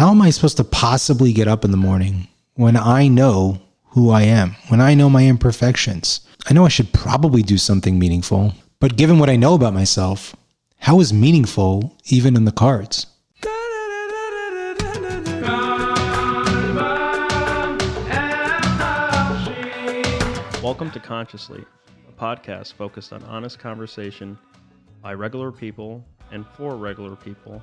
How am I supposed to possibly get up in the morning when I know who I am, when I know my imperfections? I know I should probably do something meaningful, but given what I know about myself, how is meaningful even in the cards? Welcome to Consciously, a podcast focused on honest conversation by regular people and for regular people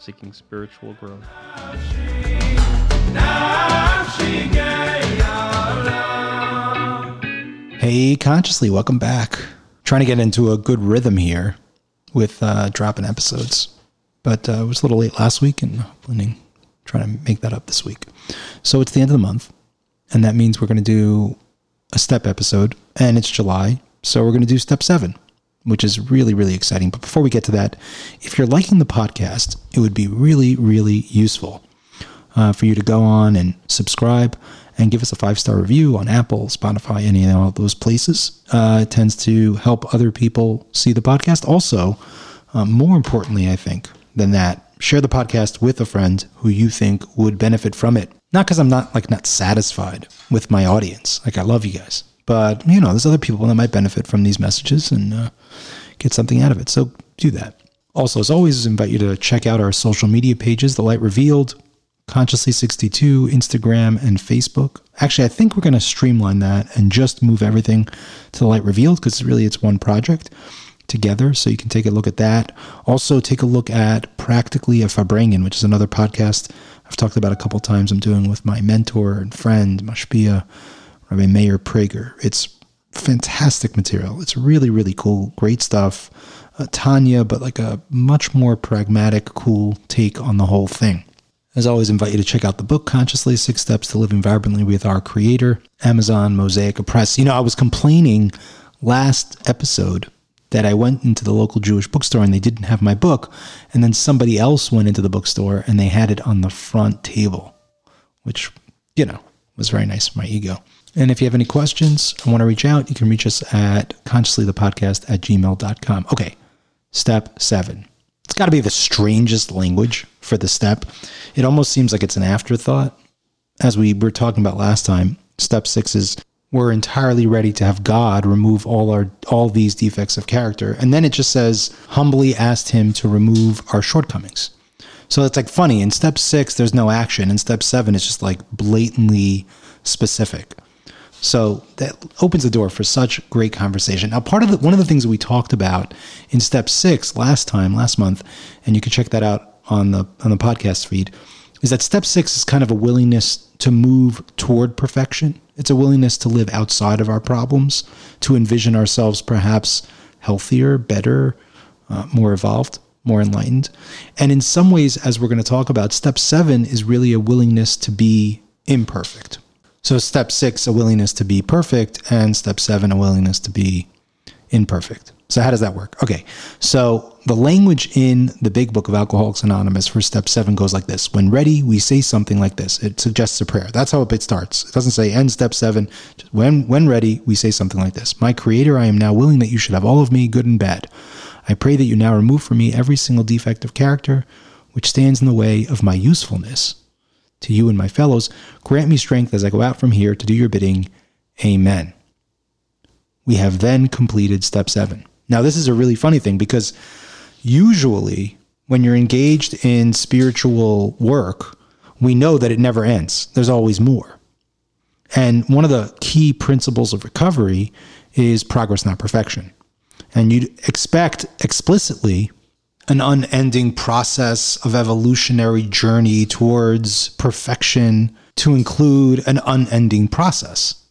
seeking spiritual growth. Hey, consciously, welcome back. Trying to get into a good rhythm here with uh, dropping episodes, but uh, it was a little late last week and planning trying to make that up this week. So it's the end of the month, and that means we're going to do a step episode, and it's July, so we're going to do step seven, which is really, really exciting. But before we get to that, if you're liking the podcast, it would be really, really useful uh, for you to go on and subscribe and give us a five star review on Apple, Spotify, any and all those places. Uh, it tends to help other people see the podcast. Also, uh, more importantly, I think, than that, share the podcast with a friend who you think would benefit from it. Not because I'm not like not satisfied with my audience. Like I love you guys, but you know, there's other people that might benefit from these messages and uh, get something out of it. So do that. Also, as always, I invite you to check out our social media pages, The Light Revealed, Consciously 62, Instagram, and Facebook. Actually, I think we're going to streamline that and just move everything to The Light Revealed because really it's one project together. So you can take a look at that. Also, take a look at Practically a Farbrengen, which is another podcast I've talked about a couple times. I'm doing with my mentor and friend, Mashpia, Rabbi Meir Prager. It's fantastic material. It's really, really cool. Great stuff. Uh, Tanya, but like a much more pragmatic, cool take on the whole thing. As always, invite you to check out the book Consciously Six Steps to Living Vibrantly with Our Creator, Amazon, Mosaic Press. You know, I was complaining last episode that I went into the local Jewish bookstore and they didn't have my book. And then somebody else went into the bookstore and they had it on the front table, which, you know, was very nice for my ego. And if you have any questions and want to reach out, you can reach us at consciouslythepodcast at gmail.com. Okay, step seven. It's got to be the strangest language for the step. It almost seems like it's an afterthought. As we were talking about last time, step six is we're entirely ready to have God remove all our all these defects of character. And then it just says, humbly asked him to remove our shortcomings. So it's like funny. In step six, there's no action. In step seven, it's just like blatantly specific. So that opens the door for such great conversation. Now, part of the, one of the things we talked about in step six last time, last month, and you can check that out on the on the podcast feed, is that step six is kind of a willingness to move toward perfection. It's a willingness to live outside of our problems, to envision ourselves perhaps healthier, better, uh, more evolved, more enlightened. And in some ways, as we're going to talk about, step seven is really a willingness to be imperfect. So, step six, a willingness to be perfect, and step seven, a willingness to be imperfect. So, how does that work? Okay, so the language in the big book of Alcoholics Anonymous for step seven goes like this When ready, we say something like this. It suggests a prayer. That's how it starts. It doesn't say end step seven. When, when ready, we say something like this My Creator, I am now willing that you should have all of me, good and bad. I pray that you now remove from me every single defect of character which stands in the way of my usefulness to you and my fellows. Grant me strength as I go out from here to do your bidding. Amen. We have then completed step seven. Now, this is a really funny thing because usually when you're engaged in spiritual work, we know that it never ends. There's always more. And one of the key principles of recovery is progress, not perfection. And you'd expect explicitly an unending process of evolutionary journey towards perfection to include an unending process.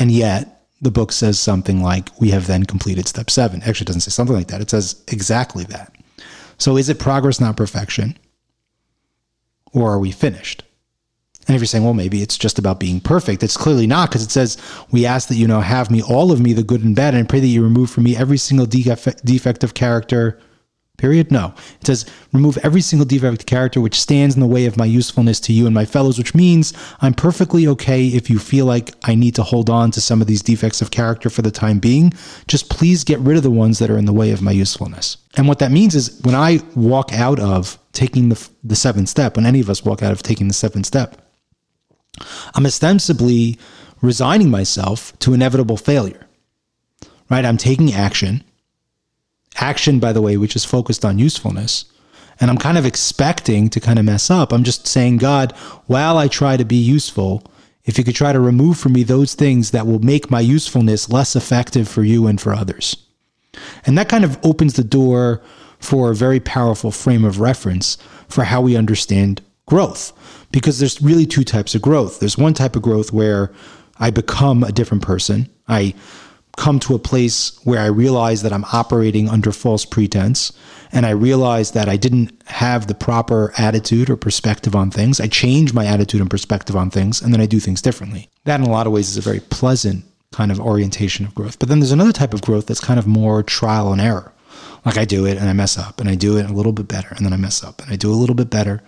And yet, the book says something like, We have then completed step seven. Actually, it doesn't say something like that. It says exactly that. So, is it progress, not perfection? Or are we finished? And if you're saying, well, maybe it's just about being perfect, it's clearly not because it says, We ask that you now have me, all of me, the good and bad, and pray that you remove from me every single defect of character Period? No. It says, remove every single defect of character which stands in the way of my usefulness to you and my fellows, which means I'm perfectly okay if you feel like I need to hold on to some of these defects of character for the time being. Just please get rid of the ones that are in the way of my usefulness. And what that means is when I walk out of taking the, the seventh step, when any of us walk out of taking the seventh step, I'm ostensibly resigning myself to inevitable failure, right? I'm taking action, action, by the way, which is focused on usefulness. And I'm kind of expecting to kind of mess up. I'm just saying, God, while I try to be useful, if you could try to remove from me those things that will make my usefulness less effective for you and for others. And that kind of opens the door for a very powerful frame of reference for how we understand growth. Because there's really two types of growth. There's one type of growth where I become a different person. I come to a place where I realize that I'm operating under false pretense and I realize that I didn't have the proper attitude or perspective on things. I change my attitude and perspective on things and then I do things differently. That, in a lot of ways, is a very pleasant kind of orientation of growth. But then there's another type of growth that's kind of more trial and error. Like I do it and I mess up and I do it a little bit better and then I mess up and I do a little bit better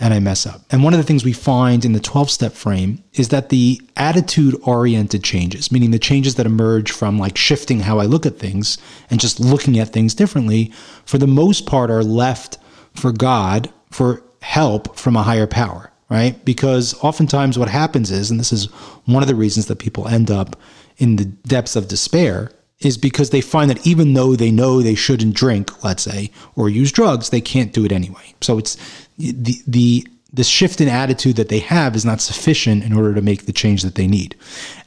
and I mess up. And one of the things we find in the 12 step frame is that the attitude oriented changes, meaning the changes that emerge from like shifting how I look at things and just looking at things differently, for the most part, are left for God for help from a higher power, right? Because oftentimes what happens is, and this is one of the reasons that people end up in the depths of despair, is because they find that even though they know they shouldn't drink, let's say, or use drugs, they can't do it anyway. So it's the the the shift in attitude that they have is not sufficient in order to make the change that they need.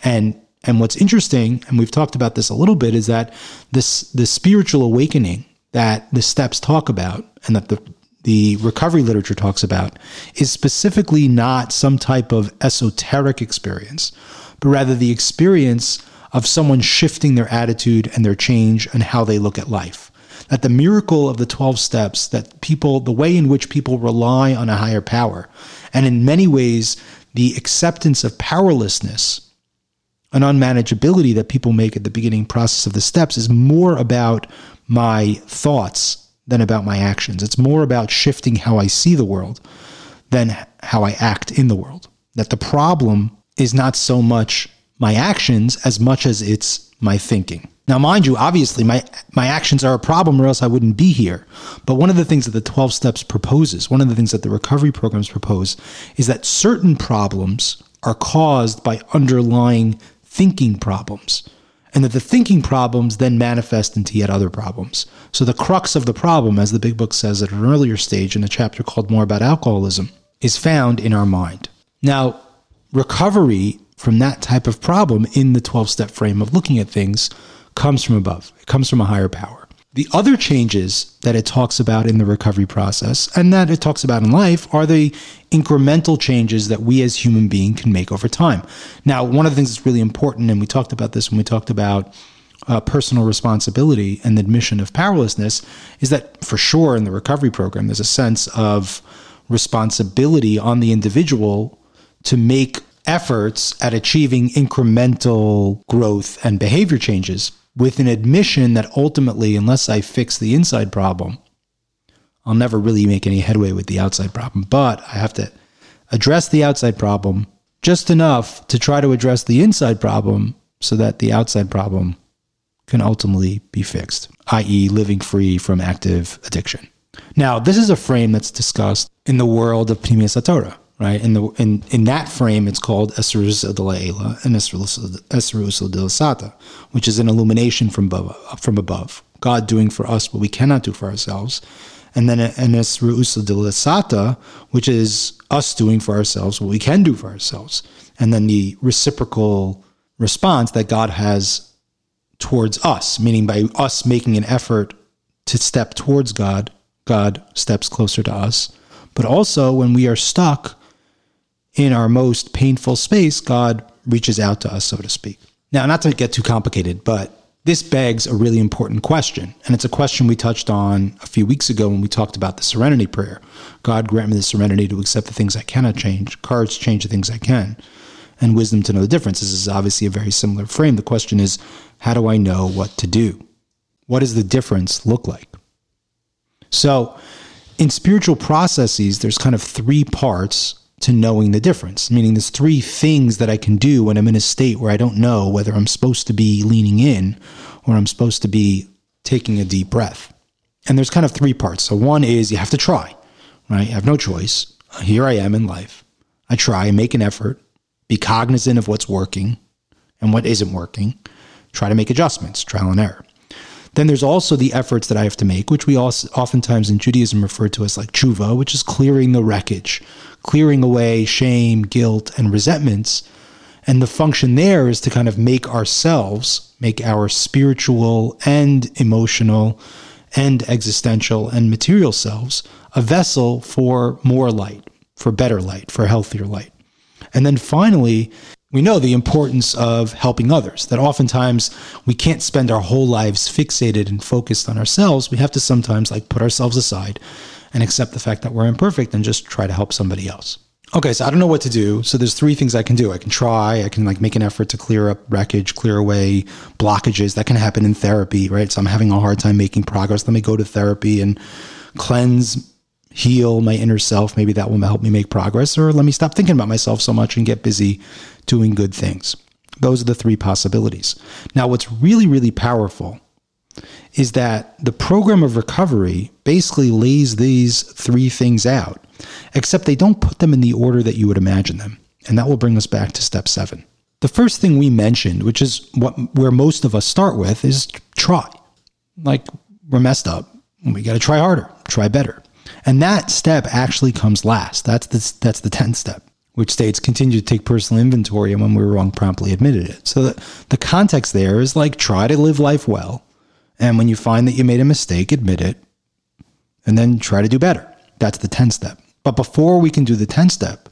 And and what's interesting, and we've talked about this a little bit, is that this the spiritual awakening that the steps talk about and that the the recovery literature talks about is specifically not some type of esoteric experience, but rather the experience of someone shifting their attitude and their change and how they look at life that the miracle of the 12 steps, that people, the way in which people rely on a higher power, and in many ways, the acceptance of powerlessness and unmanageability that people make at the beginning process of the steps is more about my thoughts than about my actions. It's more about shifting how I see the world than how I act in the world. That the problem is not so much my actions as much as it's my thinking. Now, mind you, obviously my, my actions are a problem or else I wouldn't be here. But one of the things that the 12 steps proposes, one of the things that the recovery programs propose is that certain problems are caused by underlying thinking problems. And that the thinking problems then manifest into yet other problems. So the crux of the problem, as the big book says at an earlier stage in a chapter called More About Alcoholism, is found in our mind. Now, recovery from that type of problem in the 12 step frame of looking at things comes from above, it comes from a higher power. The other changes that it talks about in the recovery process and that it talks about in life are the incremental changes that we as human beings can make over time. Now, one of the things that's really important, and we talked about this when we talked about uh, personal responsibility and the admission of powerlessness, is that for sure in the recovery program, there's a sense of responsibility on the individual to make efforts at achieving incremental growth and behavior changes with an admission that ultimately, unless I fix the inside problem, I'll never really make any headway with the outside problem. But I have to address the outside problem just enough to try to address the inside problem so that the outside problem can ultimately be fixed, i.e., living free from active addiction. Now, this is a frame that's discussed in the world of Pnimiyas HaTorah right? In the in in that frame, it's called Esrus de la Ela and Esrus de la Sata, which is an illumination from above, from above. God doing for us what we cannot do for ourselves, and then an Esrus de la Sata, which is us doing for ourselves what we can do for ourselves, and then the reciprocal response that God has towards us, meaning by us making an effort to step towards God, God steps closer to us. But also when we are stuck in our most painful space, God reaches out to us, so to speak. Now, not to get too complicated, but this begs a really important question. And it's a question we touched on a few weeks ago when we talked about the serenity prayer. God grant me the serenity to accept the things I cannot change, courage to change the things I can, and wisdom to know the difference. This is obviously a very similar frame. The question is, how do I know what to do? What does the difference look like? So, in spiritual processes, there's kind of three parts to knowing the difference. Meaning, there's three things that I can do when I'm in a state where I don't know whether I'm supposed to be leaning in or I'm supposed to be taking a deep breath. And there's kind of three parts. So, one is you have to try, right? I have no choice. Here I am in life. I try, make an effort, be cognizant of what's working and what isn't working, try to make adjustments, trial and error. Then there's also the efforts that I have to make, which we also oftentimes in Judaism refer to as like tshuva, which is clearing the wreckage, clearing away shame, guilt, and resentments. And the function there is to kind of make ourselves, make our spiritual and emotional and existential and material selves a vessel for more light, for better light, for healthier light. And then finally, we know the importance of helping others, that oftentimes we can't spend our whole lives fixated and focused on ourselves. We have to sometimes like put ourselves aside and accept the fact that we're imperfect and just try to help somebody else. Okay, so I don't know what to do. So there's three things I can do. I can try, I can like make an effort to clear up wreckage, clear away blockages. That can happen in therapy, right? So I'm having a hard time making progress. Let me go to therapy and cleanse heal my inner self. Maybe that will help me make progress, or let me stop thinking about myself so much and get busy doing good things. Those are the three possibilities. Now, what's really, really powerful is that the program of recovery basically lays these three things out, except they don't put them in the order that you would imagine them. And that will bring us back to step seven. The first thing we mentioned, which is what where most of us start with, is try. Like we're messed up. We got to try harder, try better. And that step actually comes last. That's the, that's the 10th step, which states continue to take personal inventory and when we were wrong, promptly admitted it. So the, the context there is like try to live life well. And when you find that you made a mistake, admit it and then try to do better. That's the 10th step. But before we can do the 10th step,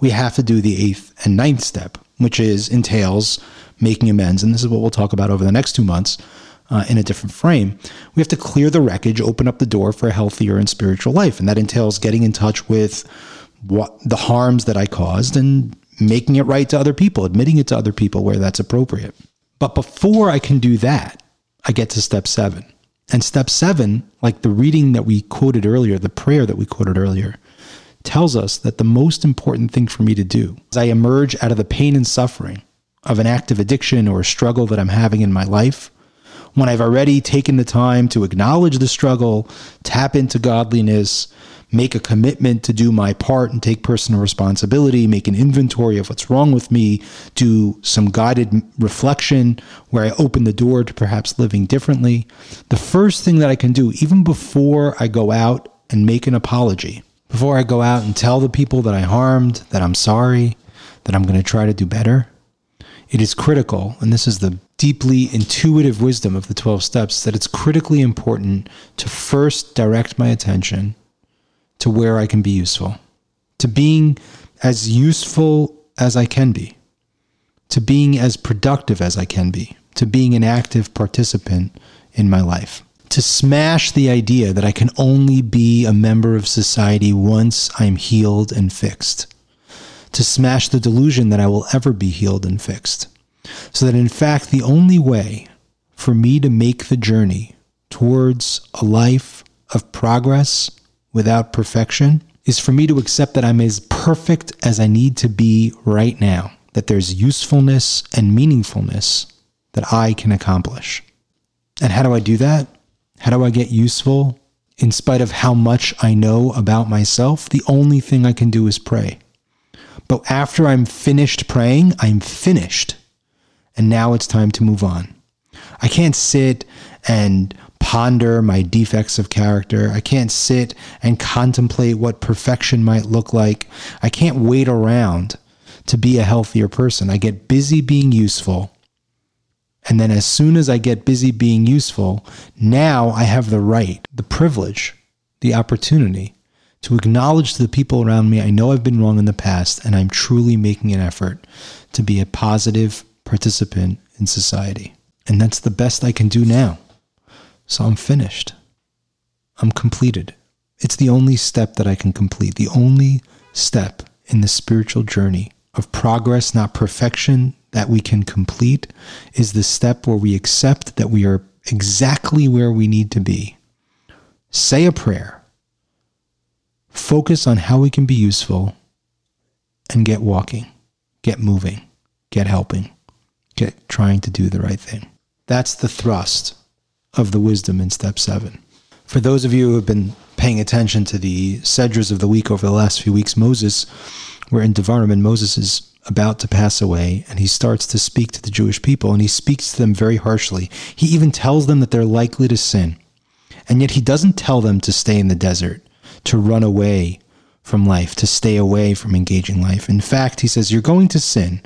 we have to do the eighth and ninth step, which is entails making amends. And this is what we'll talk about over the next two months uh, in a different frame, we have to clear the wreckage, open up the door for a healthier and spiritual life. And that entails getting in touch with what the harms that I caused and making it right to other people, admitting it to other people where that's appropriate. But before I can do that, I get to step seven. And step seven, like the reading that we quoted earlier, the prayer that we quoted earlier, tells us that the most important thing for me to do as I emerge out of the pain and suffering of an active addiction or a struggle that I'm having in my life when I've already taken the time to acknowledge the struggle, tap into godliness, make a commitment to do my part and take personal responsibility, make an inventory of what's wrong with me, do some guided reflection where I open the door to perhaps living differently. The first thing that I can do, even before I go out and make an apology, before I go out and tell the people that I harmed that I'm sorry, that I'm going to try to do better, it is critical, and this is the deeply intuitive wisdom of the 12 steps, that it's critically important to first direct my attention to where I can be useful, to being as useful as I can be, to being as productive as I can be, to being an active participant in my life. To smash the idea that I can only be a member of society once I'm healed and fixed to smash the delusion that I will ever be healed and fixed. So that in fact, the only way for me to make the journey towards a life of progress without perfection is for me to accept that I'm as perfect as I need to be right now, that there's usefulness and meaningfulness that I can accomplish. And how do I do that? How do I get useful? In spite of how much I know about myself, the only thing I can do is pray. But after I'm finished praying, I'm finished. And now it's time to move on. I can't sit and ponder my defects of character. I can't sit and contemplate what perfection might look like. I can't wait around to be a healthier person. I get busy being useful. And then, as soon as I get busy being useful, now I have the right, the privilege, the opportunity to acknowledge to the people around me I know I've been wrong in the past and I'm truly making an effort to be a positive participant in society. And that's the best I can do now. So I'm finished. I'm completed. It's the only step that I can complete, the only step in the spiritual journey of progress, not perfection, that we can complete is the step where we accept that we are exactly where we need to be. Say a prayer focus on how we can be useful and get walking, get moving, get helping, get trying to do the right thing. That's the thrust of the wisdom in step seven. For those of you who have been paying attention to the Sedras of the week over the last few weeks, Moses, we're in Devarim, and Moses is about to pass away, and he starts to speak to the Jewish people, and he speaks to them very harshly. He even tells them that they're likely to sin. And yet he doesn't tell them to stay in the desert, to run away from life, to stay away from engaging life. In fact, he says, You're going to sin,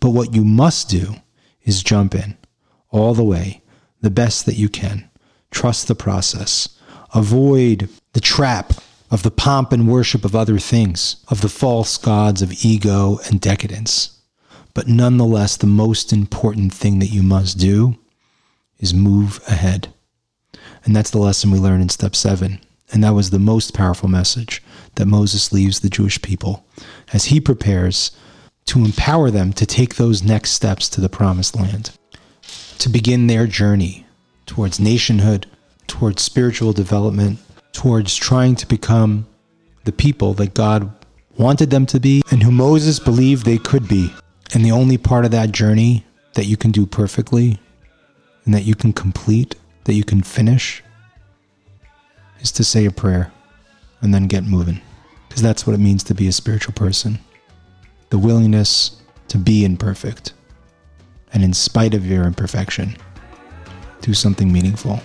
but what you must do is jump in all the way, the best that you can. Trust the process. Avoid the trap of the pomp and worship of other things, of the false gods of ego and decadence. But nonetheless, the most important thing that you must do is move ahead. And that's the lesson we learn in step seven. And that was the most powerful message that Moses leaves the Jewish people as he prepares to empower them to take those next steps to the promised land, to begin their journey towards nationhood, towards spiritual development, towards trying to become the people that God wanted them to be and who Moses believed they could be. And the only part of that journey that you can do perfectly and that you can complete, that you can finish, is to say a prayer and then get moving. Because that's what it means to be a spiritual person the willingness to be imperfect. And in spite of your imperfection, do something meaningful.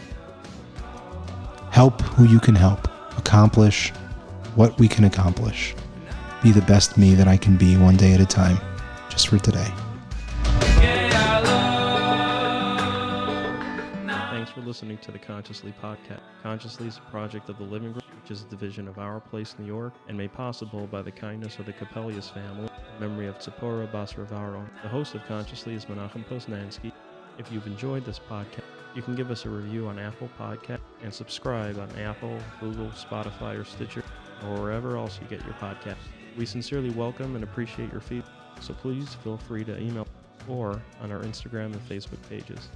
Help who you can help, accomplish what we can accomplish. Be the best me that I can be one day at a time, just for today. For listening to the Consciously podcast. Consciously is a project of the Living Group, which is a division of Our Place New York and made possible by the kindness of the Capellius family in memory of Tzipora Basravaro. The host of Consciously is Menachem Poznansky. If you've enjoyed this podcast, you can give us a review on Apple Podcast and subscribe on Apple, Google, Spotify, or Stitcher, or wherever else you get your podcasts. We sincerely welcome and appreciate your feedback, so please feel free to email or on our Instagram and Facebook pages.